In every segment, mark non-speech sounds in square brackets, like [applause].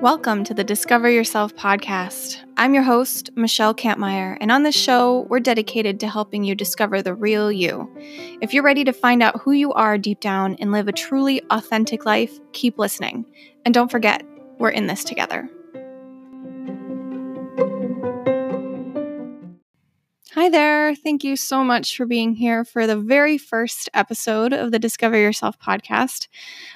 Welcome to the Discover Yourself podcast. I'm your host, Michelle Kampmeyer, and on this show, we're dedicated to helping you discover the real you. If you're ready to find out who you are deep down and live a truly authentic life, keep listening. And don't forget, we're in this together. Hi there. Thank you so much for being here for the very first episode of the Discover Yourself podcast.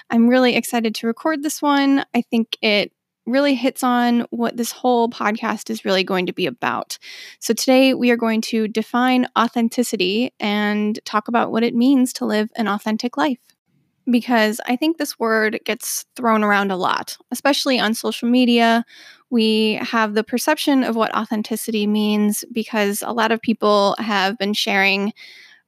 I'm really excited to record this one. I think it really hits on what this whole podcast is really going to be about. So, today we are going to define authenticity and talk about what it means to live an authentic life. Because I think this word gets thrown around a lot, especially on social media. We have the perception of what authenticity means because a lot of people have been sharing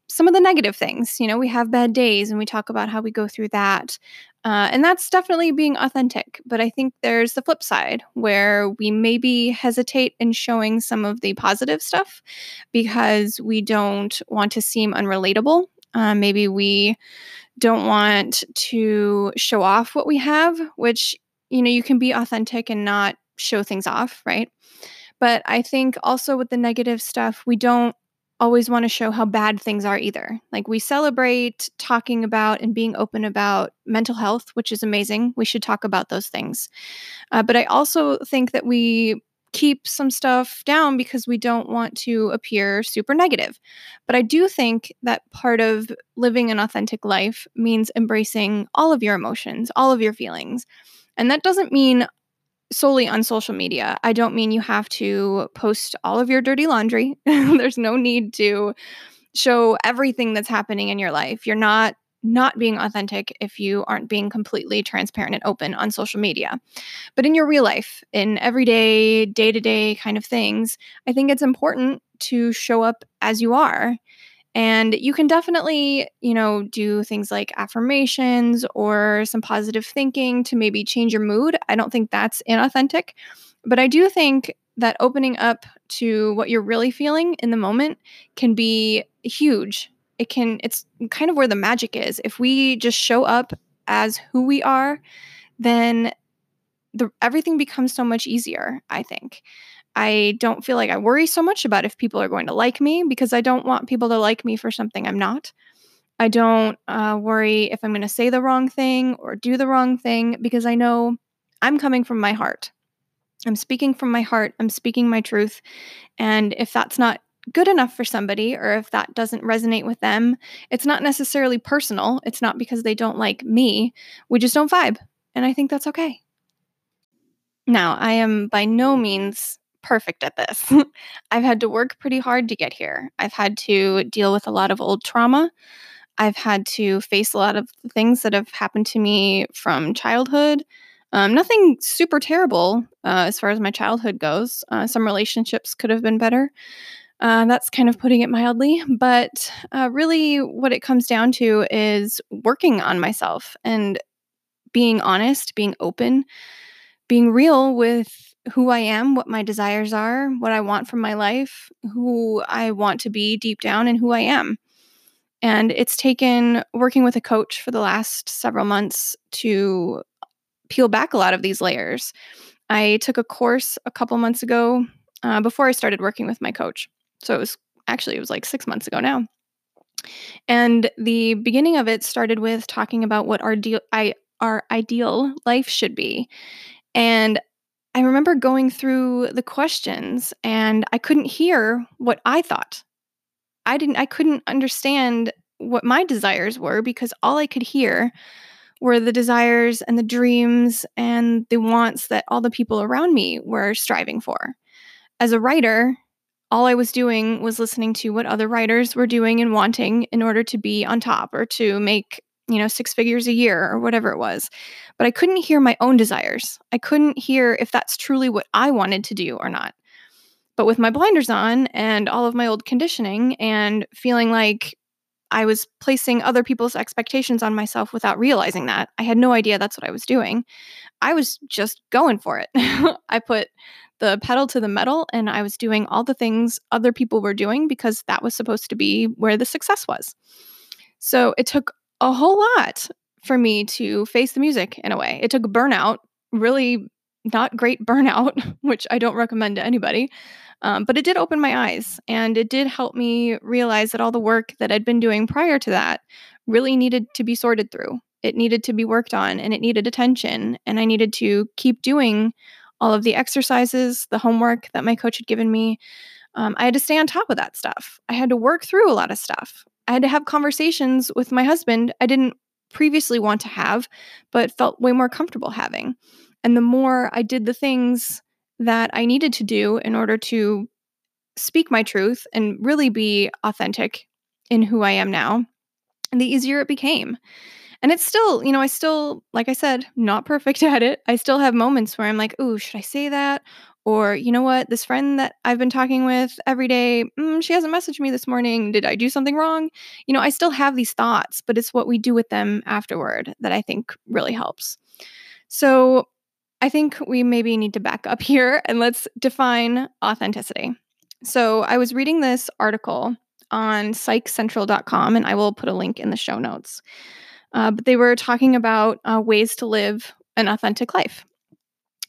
some of the negative things. You know, we have bad days and we talk about how we go through that. Uh, and that's definitely being authentic. But I think there's the flip side where we maybe hesitate in showing some of the positive stuff because we don't want to seem unrelatable. Uh, maybe we don't want to show off what we have, which, you know, you can be authentic and not show things off, right? But I think also with the negative stuff, we don't always want to show how bad things are either. Like we celebrate talking about and being open about mental health, which is amazing. We should talk about those things. Uh, but I also think that we keep some stuff down because we don't want to appear super negative. But I do think that part of living an authentic life means embracing all of your emotions, all of your feelings. And that doesn't mean solely on social media. I don't mean you have to post all of your dirty laundry. [laughs] There's no need to show everything that's happening in your life. You're not not being authentic if you aren't being completely transparent and open on social media. But in your real life, in everyday, day to day kind of things, I think it's important to show up as you are and you can definitely, you know, do things like affirmations or some positive thinking to maybe change your mood. I don't think that's inauthentic, but I do think that opening up to what you're really feeling in the moment can be huge. It can, it's kind of where the magic is. If we just show up as who we are, then the, everything becomes so much easier, I think. I don't feel like I worry so much about if people are going to like me because I don't want people to like me for something I'm not. I don't uh, worry if I'm going to say the wrong thing or do the wrong thing because I know I'm coming from my heart. I'm speaking from my heart. I'm speaking my truth. And if that's not good enough for somebody or if that doesn't resonate with them, it's not necessarily personal. It's not because they don't like me. We just don't vibe. And I think that's okay. Now, I am by no means perfect at this. [laughs] I've had to work pretty hard to get here. I've had to deal with a lot of old trauma. I've had to face a lot of things that have happened to me from childhood. Um, nothing super terrible uh, as far as my childhood goes. Uh, some relationships could have been better. Uh, that's kind of putting it mildly. But uh, really, what it comes down to is working on myself and being honest, being open, being real with who I am, what my desires are, what I want from my life, who I want to be deep down, and who I am. And it's taken working with a coach for the last several months to peel back a lot of these layers. I took a course a couple months ago uh, before I started working with my coach. So it was actually, it was like six months ago now. And the beginning of it started with talking about what our, de- I, our ideal life should be. And I remember going through the questions and I couldn't hear what I thought. I didn't I couldn't understand what my desires were because all I could hear were the desires and the dreams and the wants that all the people around me were striving for. As a writer, all I was doing was listening to what other writers were doing and wanting in order to be on top or to make you know, six figures a year or whatever it was. But I couldn't hear my own desires. I couldn't hear if that's truly what I wanted to do or not. But with my blinders on and all of my old conditioning and feeling like I was placing other people's expectations on myself without realizing that, I had no idea that's what I was doing. I was just going for it. [laughs] I put the pedal to the metal and I was doing all the things other people were doing because that was supposed to be where the success was. So it took a whole lot for me to face the music in a way. It took burnout, really not great [laughs] burnout, which I don't recommend to anybody. Um, but it did open my eyes and it did help me realize that all the work that I'd been doing prior to that really needed to be sorted through. It needed to be worked on and it needed attention. And I needed to keep doing all of the exercises, the homework that my coach had given me. Um, I had to stay on top of that stuff. I had to work through a lot of stuff. I had to have conversations with my husband I didn't previously want to have, but felt way more comfortable having. And the more I did the things that I needed to do in order to speak my truth and really be authentic in who I am now, the easier it became. And it's still, you know, I still, like I said, not perfect [laughs] at it. I still have moments where I'm like, ooh, should I say that? Or, you know what, this friend that I've been talking with every day, mm, she hasn't messaged me this morning. Did I do something wrong? You know, I still have these thoughts, but it's what we do with them afterward that I think really helps. So I think we maybe need to back up [laughs] here and let's define authenticity. So I was reading this article on psychcentral.com, and I will put a link in the show notes. Uh, but they were talking about uh, ways to live an authentic life.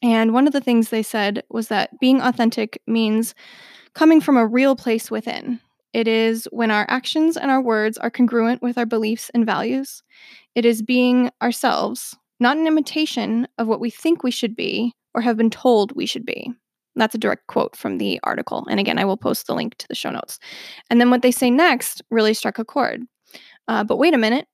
And one of the things they said was that being authentic means coming from a real place within. It is when our actions and our words are congruent with our beliefs and values. It is being ourselves, not an imitation of what we think we should be or have been told we should be. That's a direct quote from the article. And again, I will post the link to the show notes. And then what they say next really struck a chord. Uh, but wait a minute.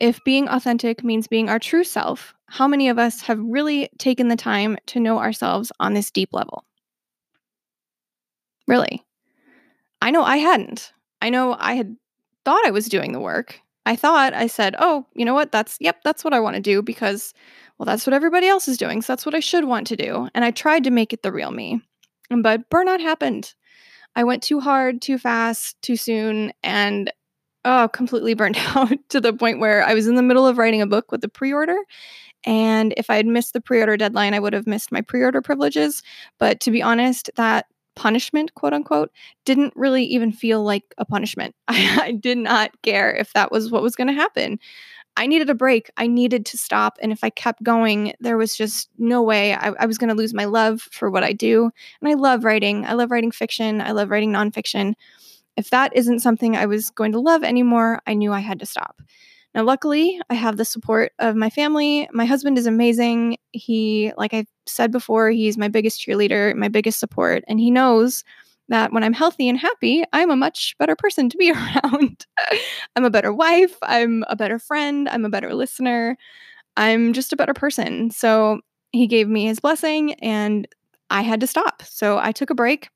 If being authentic means being our true self, how many of us have really taken the time to know ourselves on this deep level? Really? I know I hadn't. I know I had thought I was doing the work. I thought I said, oh, you know what? That's, yep, that's what I want to do because, well, that's what everybody else is doing. So that's what I should want to do. And I tried to make it the real me. But burnout happened. I went too hard, too fast, too soon, and oh, completely burnt [laughs] out to the point where I was in the middle of writing a book with the pre order. And if I had missed the pre order deadline, I would have missed my pre order privileges. But to be honest, that punishment, quote unquote, didn't really even feel like a punishment. I, [laughs] I did not care if that was what was going to happen. I needed a break. I needed to stop. And if I kept going, there was just no way I, I was going to lose my love for what I do. And I love writing. I love writing fiction. I love writing nonfiction. If that isn't something I was going to love anymore, I knew I had to stop. Now, luckily, I have the support of my family. My husband is amazing. He, like I said before, he's my biggest cheerleader, my biggest support, and he knows that when I'm healthy and happy, I'm a much better person to be [laughs] around. I'm a better wife, I'm a better friend, I'm a better listener, I'm just a better person. So he gave me his blessing and I had to stop. So I took a break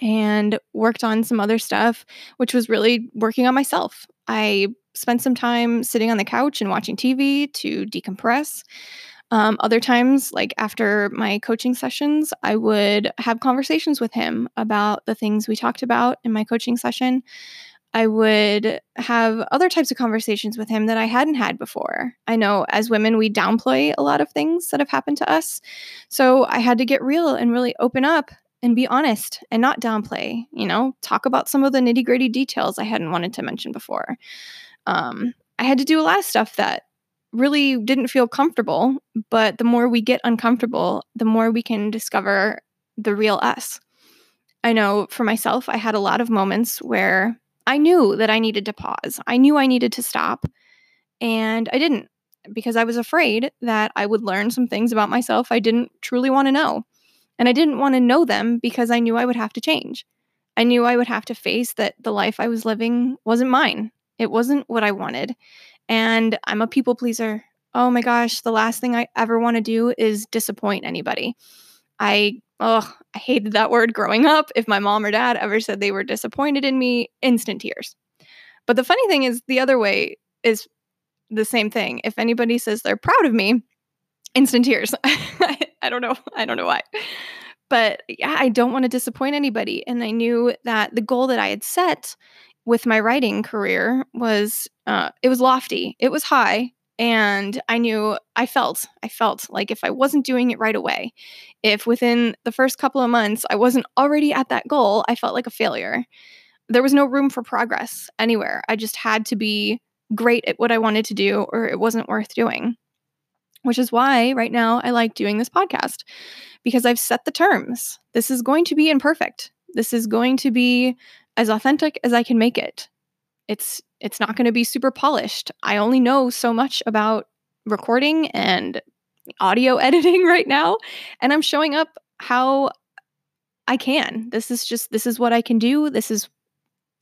and worked on some other stuff, which was really working on myself. I spent some time sitting on the couch and watching TV to decompress. Um, other times, like after my coaching sessions, I would have conversations with him about the things we talked about in my coaching session. I would have other types of conversations with him that I hadn't had before. I know as women, we downplay a lot of things that have happened to us. So I had to get real and really open up and be honest and not downplay, you know, talk about some of the nitty gritty details I hadn't wanted to mention before. Um, I had to do a lot of stuff that really didn't feel comfortable. But the more we get uncomfortable, the more we can discover the real us. I know for myself, I had a lot of moments where I knew that I needed to pause. I knew I needed to stop, and I didn't because I was afraid that I would learn some things about myself I didn't truly want to know. And I didn't want to know them because I knew I would have to change. I knew I would have to face that the life I was living wasn't mine. It wasn't what I wanted and I'm a people pleaser. Oh my gosh, the last thing I ever want to do is disappoint anybody. I oh, I hated that word growing up. If my mom or dad ever said they were disappointed in me, instant tears. But the funny thing is the other way is the same thing. If anybody says they're proud of me, instant tears. [laughs] I don't know. [laughs] I don't know why. But yeah, I don't want to disappoint anybody. And I knew that the goal that I had set with my writing career was uh, it was lofty, it was high, and I knew I felt I felt like if I wasn't doing it right away, if within the first couple of months I wasn't already at that goal, I felt like a failure. There was no room for progress anywhere. I just had to be great at what I wanted to do or it wasn't worth doing. Which is why right now I like doing this podcast because I've set the terms. This is going to be imperfect. This is going to be as authentic as I can make it. It's it's not going to be super polished. I only know so much about recording and audio [laughs] editing right now and I'm showing up how I can. This is just this is what I can do. This is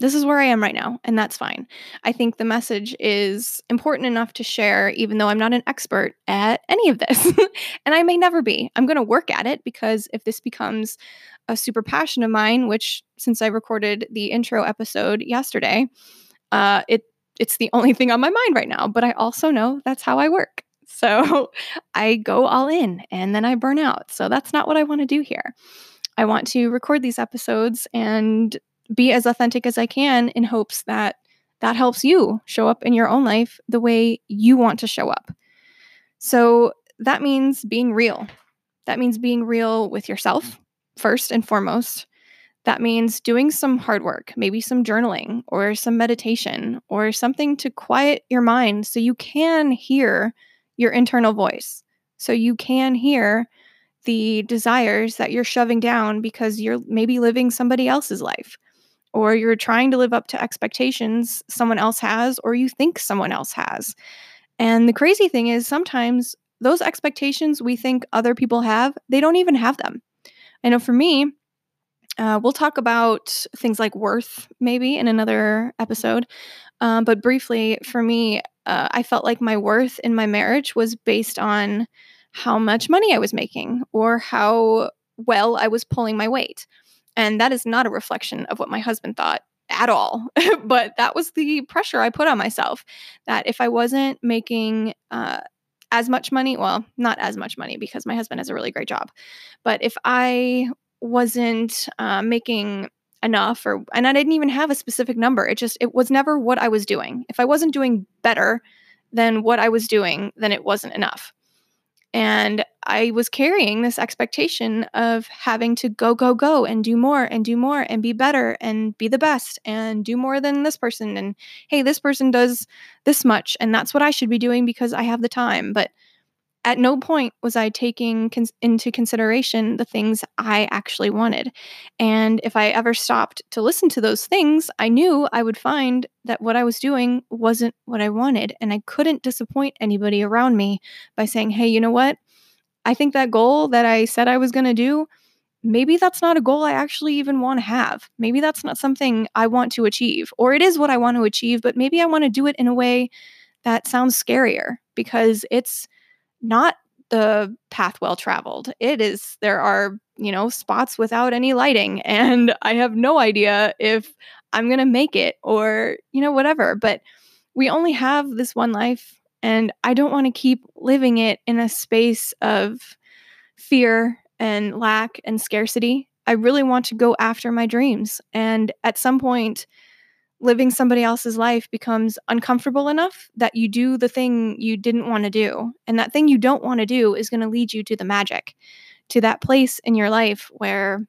this is where I am right now, and that's fine. I think the message is important enough to share, even though I'm not an expert at any of this. [laughs] and I may never be. I'm going to work at it because if this becomes a super passion of mine, which since I recorded the intro episode yesterday, uh, it it's the only thing on my mind right now. But I also know that's how I work. [laughs] So I go all in and then I burn out. So that's not what I want to do here. I want to record these episodes and be as authentic as I can in hopes that that helps you show up in your own life the way you want to show up. So that means being real. That means being real with yourself first and foremost. That means doing some hard work, maybe some journaling or some meditation or something to quiet your mind so you can hear your internal voice. So you can hear the desires that you're shoving down because you're maybe living somebody else's life or you're trying to live up to expectations someone else has or you think someone else has. And the crazy thing is, sometimes those expectations we think other people have, they don't even have them. I know for me, uh, we'll talk about things like worth maybe in another episode. Um, but briefly, for me, uh, I felt like my worth in my marriage was based on how much money I was making or how well I was pulling my weight. And that is not a reflection of what my husband thought at all. [laughs] but that was the pressure I put on myself that if I wasn't making uh, as much money, well, not as much money because my husband has a really great job, but if I wasn't uh, making enough or and I didn't even have a specific number. It just it was never what I was doing. If I wasn't doing better than what I was doing, then it wasn't enough. And I was carrying this expectation of having to go, go, go and do more and do more and be better and be the best and do more than this person. And hey, this person does this much and that's what I should be doing because I have the time. But at no point was I taking cons- into consideration the things I actually wanted. And if I ever stopped to listen to those things, I knew I would find that what I was doing wasn't what I wanted. And I couldn't disappoint anybody around me by saying, hey, you know what? I think that goal that I said I was going to do, maybe that's not a goal I actually even want to have. Maybe that's not something I want to achieve. Or it is what I want to achieve, but maybe I want to do it in a way that sounds scarier because it's not the path well traveled. It is, there are, you know, spots without any lighting, [laughs] and I have no idea if I'm going to make it or, you know, whatever. But we only have this one life, and I don't want to keep living it in a space of fear and lack and scarcity. I really want to go after my dreams. And at some point, living somebody else's life becomes uncomfortable enough that you do the thing you didn't want to do. And that thing you don't want to do is going to lead you to the magic, to that place in your life where,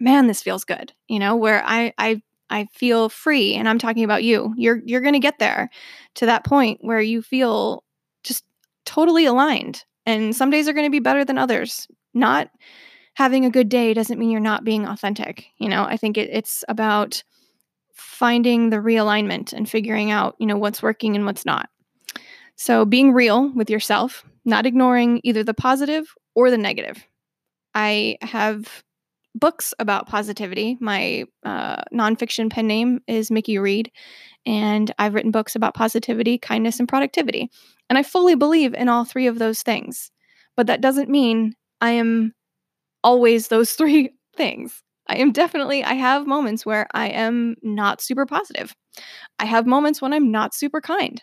man, this feels good, you know, where I, I, I feel free and I'm talking about you. You're you're going to get there to that point where you feel just totally aligned. And some days are going to be better than others. Not having a good day doesn't mean you're not being authentic. You know, I think it, it's about finding the realignment and figuring out, you know, what's working and what's not. So being real with yourself, not ignoring either the positive or the negative. I have books about positivity. My uh, nonfiction pen name is Mickey Reed, and I've written books about positivity, kindness, and productivity. And I fully believe in all three of those things. But that doesn't mean I am always those [laughs] three things. I am definitely, I have moments where I am not super positive. I have moments when I'm not super kind.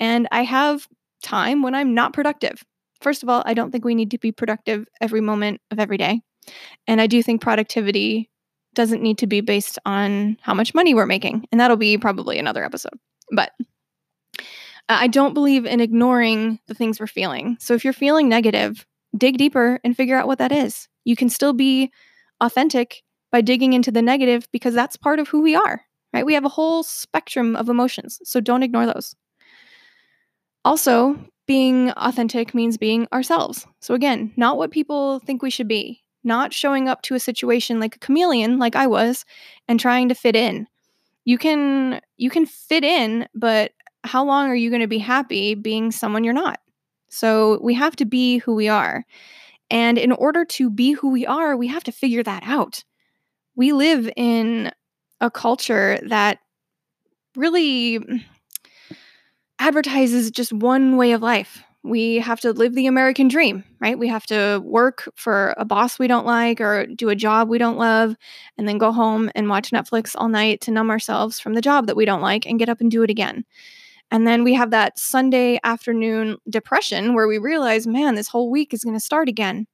And I have time when I'm not productive. First of all, I don't think we need to be productive every moment of every day. And I do think productivity doesn't need to be based on how much money we're making. And that'll be probably another episode. But I don't believe in ignoring the things we're feeling. So if you're feeling negative, dig deeper and figure out what that is. You can still be authentic by digging into the negative because that's part of who we are. right? We have a whole spectrum of emotions, so don't ignore those. Also, being authentic means being ourselves. So, again, not what people think we should be, not showing up to a situation like a chameleon, like I was, and trying to fit in. You can you can fit in, but how long are you going to be happy being someone you're not? So, we have to be who we are. And in order to be who we are, we have to figure that out. We live in a culture that really advertises just one way of life. We have to live the American dream, right? We have to work for a boss we don't like or do a job we don't love, and then go home and watch Netflix all night to numb ourselves from the job that we don't like and get up and do it again. And then we have that Sunday afternoon depression where we realize, man, this whole week is going to start again.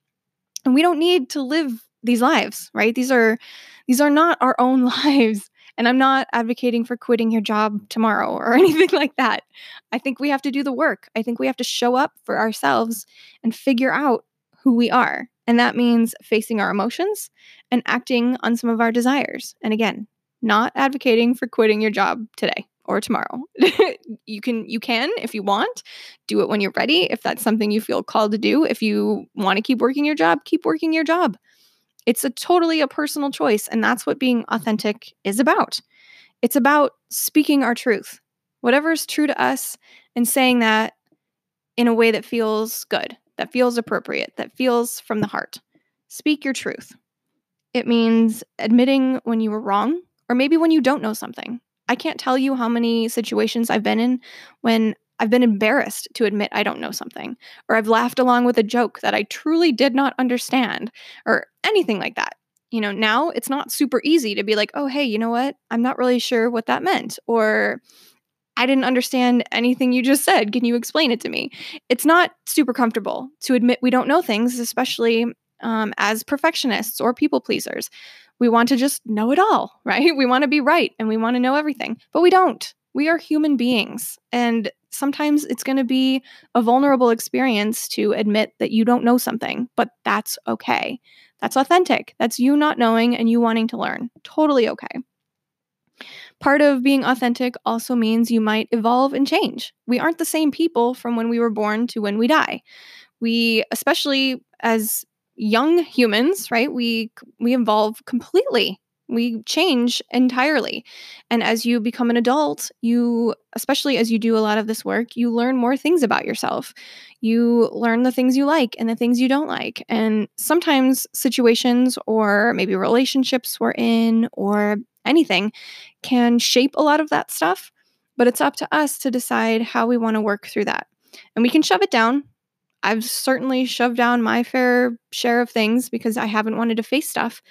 And we don't need to live these lives, right? These are these are not our own [laughs] lives. And I'm not advocating for quitting your job tomorrow or [laughs] anything like that. I think we have to do the work. I think we have to show up for ourselves and figure out who we are. And that means facing our emotions and acting on some of our desires. And again, not advocating for quitting your job today or tomorrow. [laughs] you can you can if you want, do it when you're ready if that's something you feel called to do. If you want to keep working your job, keep working your job. It's a totally a personal choice and that's what being authentic is about. It's about speaking our truth. Whatever is true to us and saying that in a way that feels good, that feels appropriate, that feels from the heart. Speak your truth. It means admitting when you were wrong or maybe when you don't know something. I can't tell you how many situations I've been in when I've been embarrassed to admit I don't know something, or I've laughed along with a joke that I truly did not understand, or anything like that. You know, now it's not super easy to be like, oh, hey, you know what? I'm not really sure what that meant, or I didn't understand anything you just said. Can you explain it to me? It's not super comfortable to admit we don't know things, especially um, as perfectionists or people pleasers. We want to just know it all, [laughs] right? We want to be right and we want to know everything, but we don't. We are human beings. And sometimes it's going to be a vulnerable experience to admit that you don't know something, but that's okay. That's authentic. That's you not knowing and you wanting to learn. Totally okay. Part of being authentic also means you might evolve and change. We aren't the same people from when we were born to when we die. We, especially as young humans, right? We we evolve completely we change entirely. And as you become an adult, you, especially as you do a lot of this work, you learn more things about yourself. You learn the things you like and the things you don't like. And sometimes situations or maybe relationships we're in or anything can shape a lot of that stuff. But it's up to us to decide how we want to work through that. And we can shove it down. I've certainly shoved down my fair share of things because I haven't wanted to face stuff.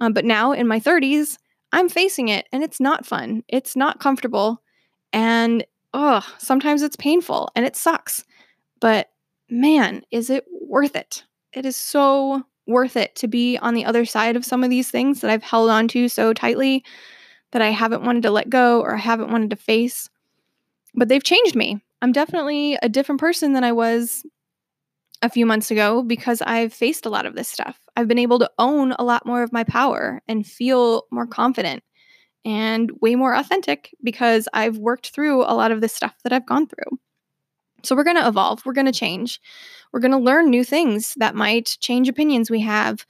Um, but now in my 30s, I'm facing it and it's not fun. It's not comfortable. And oh, sometimes it's painful and it sucks. But man, is it worth it? It is so worth it to be on the other side of some of these things that I've held on to so tightly that I haven't wanted to let go or I haven't wanted to face. But they've changed me. I'm definitely a different person than I was a few months ago because I've faced a lot of this stuff. I've been able to own a lot more of my power and feel more confident and way more authentic because I've worked through a lot of this stuff that I've gone through. So we're going to evolve, we're going to change, we're going to learn new things that might change opinions we have.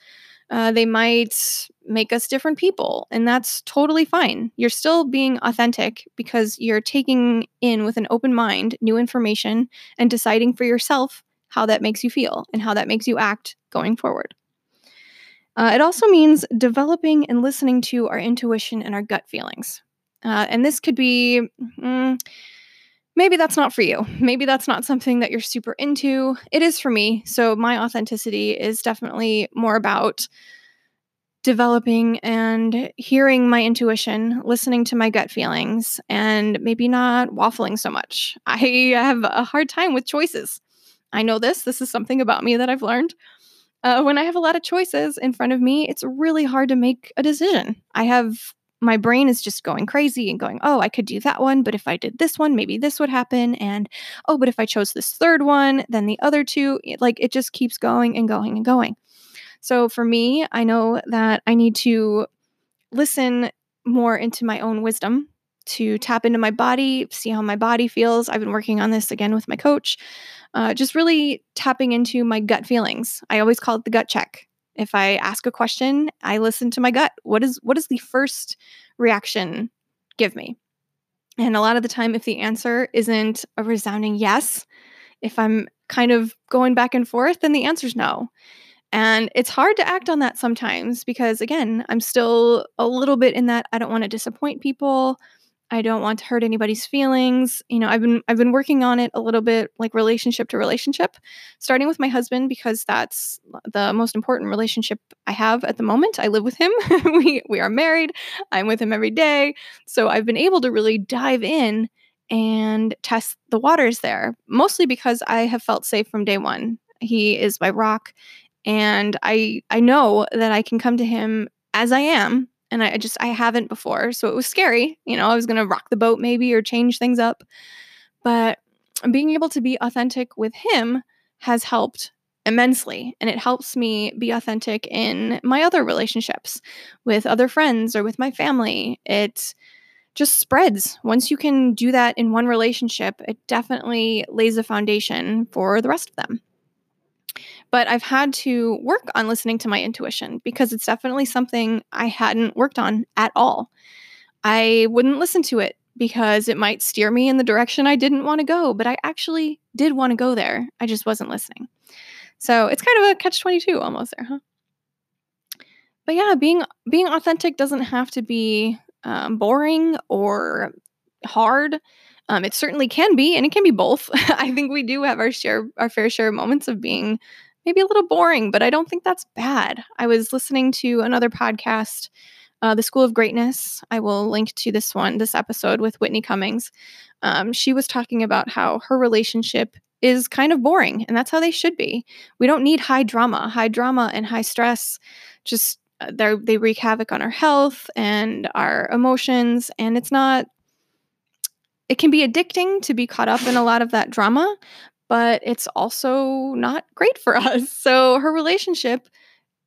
Uh, they might make us different people, and that's totally fine. You're still being authentic because you're taking in with an open mind new information and deciding for yourself how that makes you feel and how that makes you act going forward. Uh, it also means developing and listening to our intuition and our gut feelings. Uh, and this could be mm, maybe that's not for you. Maybe that's not something that you're super into. It is for me. So, my authenticity is definitely more about developing and hearing my intuition, listening to my gut feelings, and maybe not waffling so much. I have a hard time with choices. I know this. This is something about me that I've learned. Uh, when I have a lot of choices in front of me, it's really hard to make a decision. I have my brain is just going crazy and going, oh, I could do that one, but if I did this one, maybe this would happen. And oh, but if I chose this third one, then the other two, like it just keeps going and going and going. So for me, I know that I need to listen more into my own wisdom to tap into my body, see how my body feels. I've been working on this again with my coach, uh, just really tapping into my gut feelings. I always call it the gut check. If I ask a question, I listen to my gut. What is what is the first reaction give me? And a lot of the time, if the answer isn't a resounding yes, if I'm kind of going back and forth, then the answer's no. And it's hard to act on that sometimes because, again, I'm still a little bit in that I don't want to disappoint people. I don't want to hurt anybody's feelings. You know, I've been I've been working on it a little bit like relationship to relationship, starting with my husband because that's the most important relationship I have at the moment. I live with him. [laughs] we we are married. I'm with him every day. So I've been able to really dive in and test the waters there, mostly because I have felt safe from day 1. He is my rock and I I know that I can come to him as I am and I just I haven't before, so it was scary. You know, I was gonna rock the boat maybe or change things up, but being able to be authentic with him has helped immensely and it helps me be authentic in my other relationships with other friends or with my family it just spreads once you can do that in one relationship it definitely lays a foundation for the rest of them but I've had to work on listening to my intuition because it's definitely something I hadn't worked on at all. I wouldn't listen to it because it might steer me in the direction I didn't want to go, but I actually did want to go there. I just wasn't listening. So it's kind of a catch 22 almost there, huh? But yeah, being being authentic doesn't have to be um, boring or hard. Um, it certainly can be, and it can be both. [laughs] I think we do have our share, our fair share of moments of being maybe a little boring, but I don't think that's bad. I was listening to another podcast, uh, The School of Greatness. I will link to this one, this episode with Whitney Cummings. Um, she was talking about how her relationship is kind of boring, and that's how they should be. We don't need high drama. High drama and high stress just uh, they wreak havoc on our health and our emotions, and it's not it can be addicting to be caught up in a lot of that drama, but it's also not great for [laughs] us. So her relationship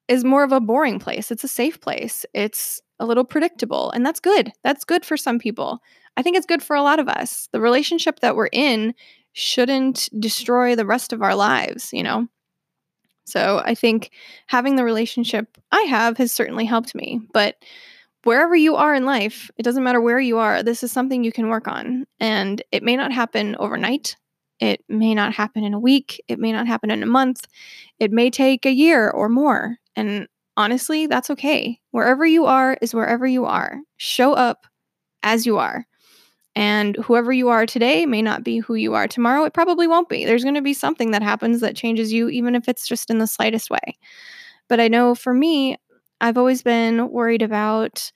is more of a boring place. It's a safe place. It's a little predictable, and that's good. That's good for some people. I think it's good for a lot of us. The relationship that we're in shouldn't destroy the rest of our lives, you know? So I think having the relationship I have has certainly helped me. But wherever you are in life, it doesn't matter where you are, this is something you can work on. And it may not happen overnight. It may not happen in a week. It may not happen in a month. It may take a year or more. And honestly, that's okay. Wherever you are is wherever you are. Show up as you are. And whoever you are today may not be who you are tomorrow. It probably won't be. There's going to be something that happens that changes you, even if it's just in the slightest way. But I know for me, I've always been worried about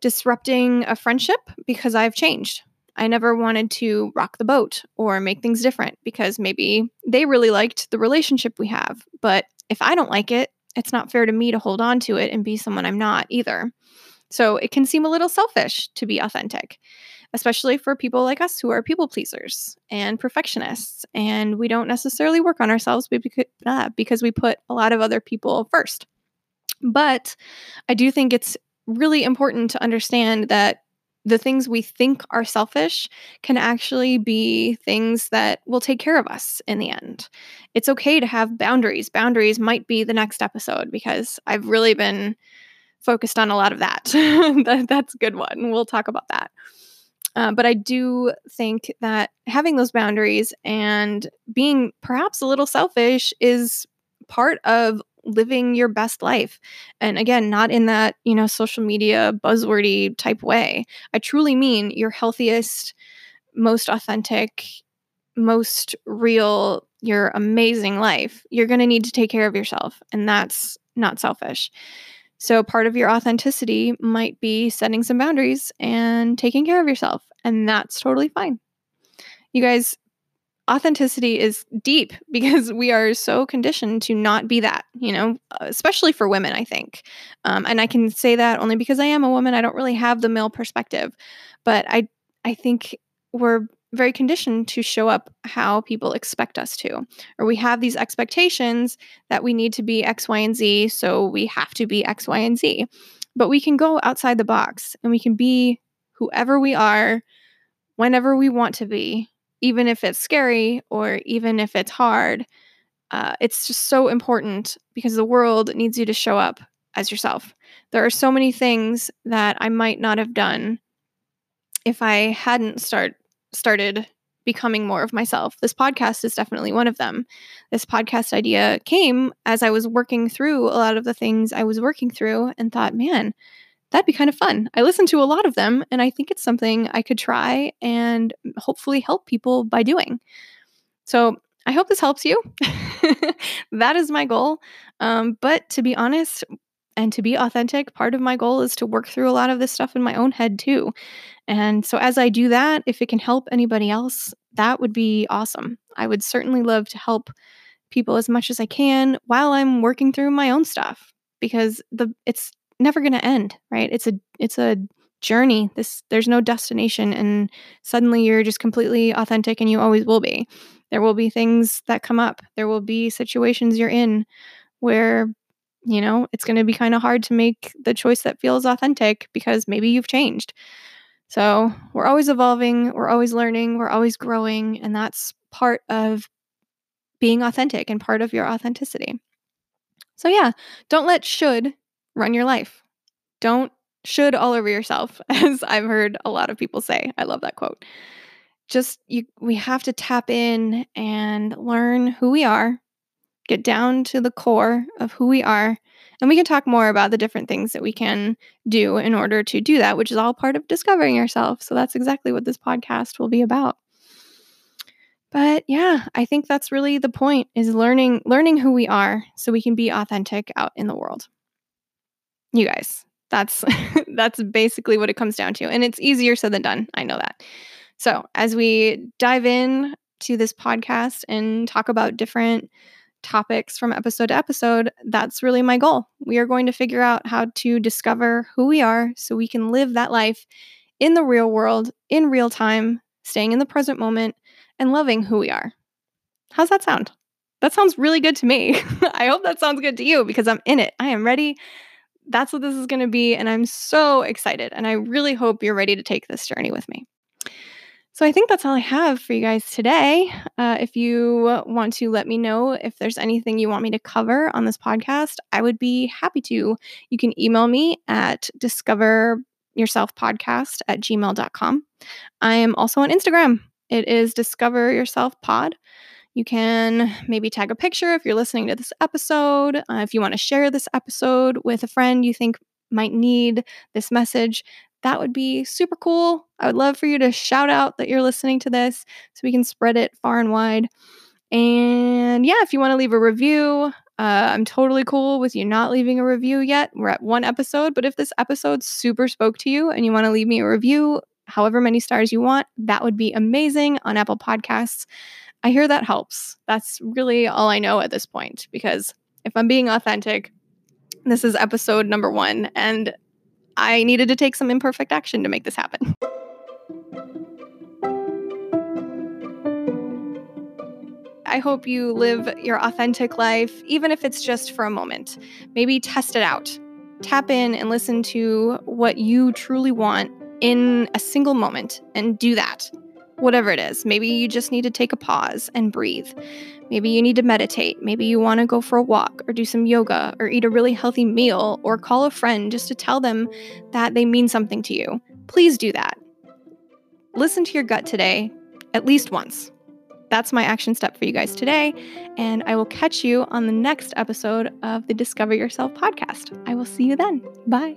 disrupting a friendship because I've changed. I never wanted to rock the boat or make things different because maybe they really liked the relationship we have. But if I don't like it, it's not fair to me to hold on to it and be someone I'm not either. So it can seem a little selfish to be authentic, especially for people like us who are people pleasers and perfectionists. And we don't necessarily work on ourselves because we put a lot of other people first. But I do think it's really important to understand that the things we think are selfish can actually be things that will take care of us in the end. It's okay to have boundaries. Boundaries might be the next episode because I've really been focused on a lot of that. [laughs] that that's a good one. We'll talk about that. Uh, but I do think that having those boundaries and being perhaps a little selfish is part of living your best life. And again, not in that, you know, social media buzzwordy type way. I truly mean your healthiest, most authentic, most real, your amazing life. You're going to need to take care of yourself, and that's not selfish. So, part of your authenticity might be setting some boundaries and taking care of yourself, and that's totally fine. You guys, authenticity is deep [laughs] because we are so conditioned to not be that, you know, especially for women, I think. Um, and I can say that only because I am a woman. I don't really have the male perspective, but I, I think we're very conditioned to show up how people expect us to. Or we have these expectations that we need to be X, Y, and Z, so we have to be X, Y, and Z. But we can go outside the box and we can be whoever we are, whenever we want to be, even if it's scary or even if it's hard. Uh, it's just so important because the world needs you to show up as yourself. There are so many things that I might not have done if I hadn't start started becoming more of myself. This podcast is definitely one of them. This podcast idea came as I was working through a lot of the things I was working through and thought, man, that'd be kind of fun. I listen to a lot of them and I think it's something I could try and hopefully help people by doing. So I hope this helps you. [laughs] that is my goal. Um, but to be honest, and to be authentic, part of my goal is to work through a lot of this stuff in my own head too. And so, as I do that, if it can help anybody else, that would be awesome. I would certainly love to help people as much as I can while I'm working through my own stuff because the it's never going to end, right? It's a it's a journey. This there's no destination and suddenly you're just completely authentic and you always will be. There will be things that come up. There will be situations you're in where you know, it's going to be kind of hard to make the choice that feels authentic because maybe you've changed. So, we're always evolving, we're always learning, we're always growing, and that's part of being authentic and part of your authenticity. So, yeah, don't let should run your life. Don't should all over yourself, [laughs] as I've heard a lot of people say. I love that quote. Just you we have to tap in and learn who we are get down to the core of who we are. And we can talk more about the different things that we can do in order to do that, which is all part of discovering yourself. So that's exactly what this podcast will be about. But yeah, I think that's really the point is learning learning who we are so we can be authentic out in the world. You guys, that's [laughs] that's basically what it comes down to. And it's easier said than done. I know that. So, as we dive in to this podcast and talk about different topics from episode to episode, that's really my goal. We are going to figure out how to discover who we are so we can live that life in the real world, in real time, staying in the present moment, and loving who we are. How's that sound? That sounds really good to me. [laughs] I hope that sounds good to you because I'm in it. I am ready. That's what this is going to be. And I'm so excited. And I really hope you're ready to take this journey with me. So I think that's all I have for you guys today. Uh, if you want to let me know if there's anything you want me to cover on this podcast, I would be happy to. You can email me at discoveryourselfpodcast at gmail.com. I am also on Instagram. It is discover yourself pod. You can maybe tag a picture if you're listening to this episode. Uh, if you want to share this episode with a friend you think might need this message, that would be super cool. I would love for you to shout out that you're listening to this so we can spread it far and wide. And yeah, if you want to leave a review, uh, I'm totally cool with you not leaving a review yet. We're at one episode, but if this episode super spoke to you and you want to leave me a review, however many stars you want, that would be amazing on Apple Podcasts. I hear that helps. That's really all I know at this point because if I'm being authentic, this is episode number one, and I needed to take some imperfect action to make this happen. [laughs] I hope you live your authentic life, even if it's just for a moment. Maybe test it out. Tap in and listen to what you truly want in a single moment and do that whatever it is. Maybe you just need to take a pause and breathe. Maybe you need to meditate. Maybe you want to go for a walk or do some yoga or eat a really healthy meal or call a friend just to tell them that they mean something to you. Please do that. Listen to your gut today at least once. That's my action step for you guys today. And I will catch you on the next episode of the Discover Yourself podcast. I will see you then. Bye.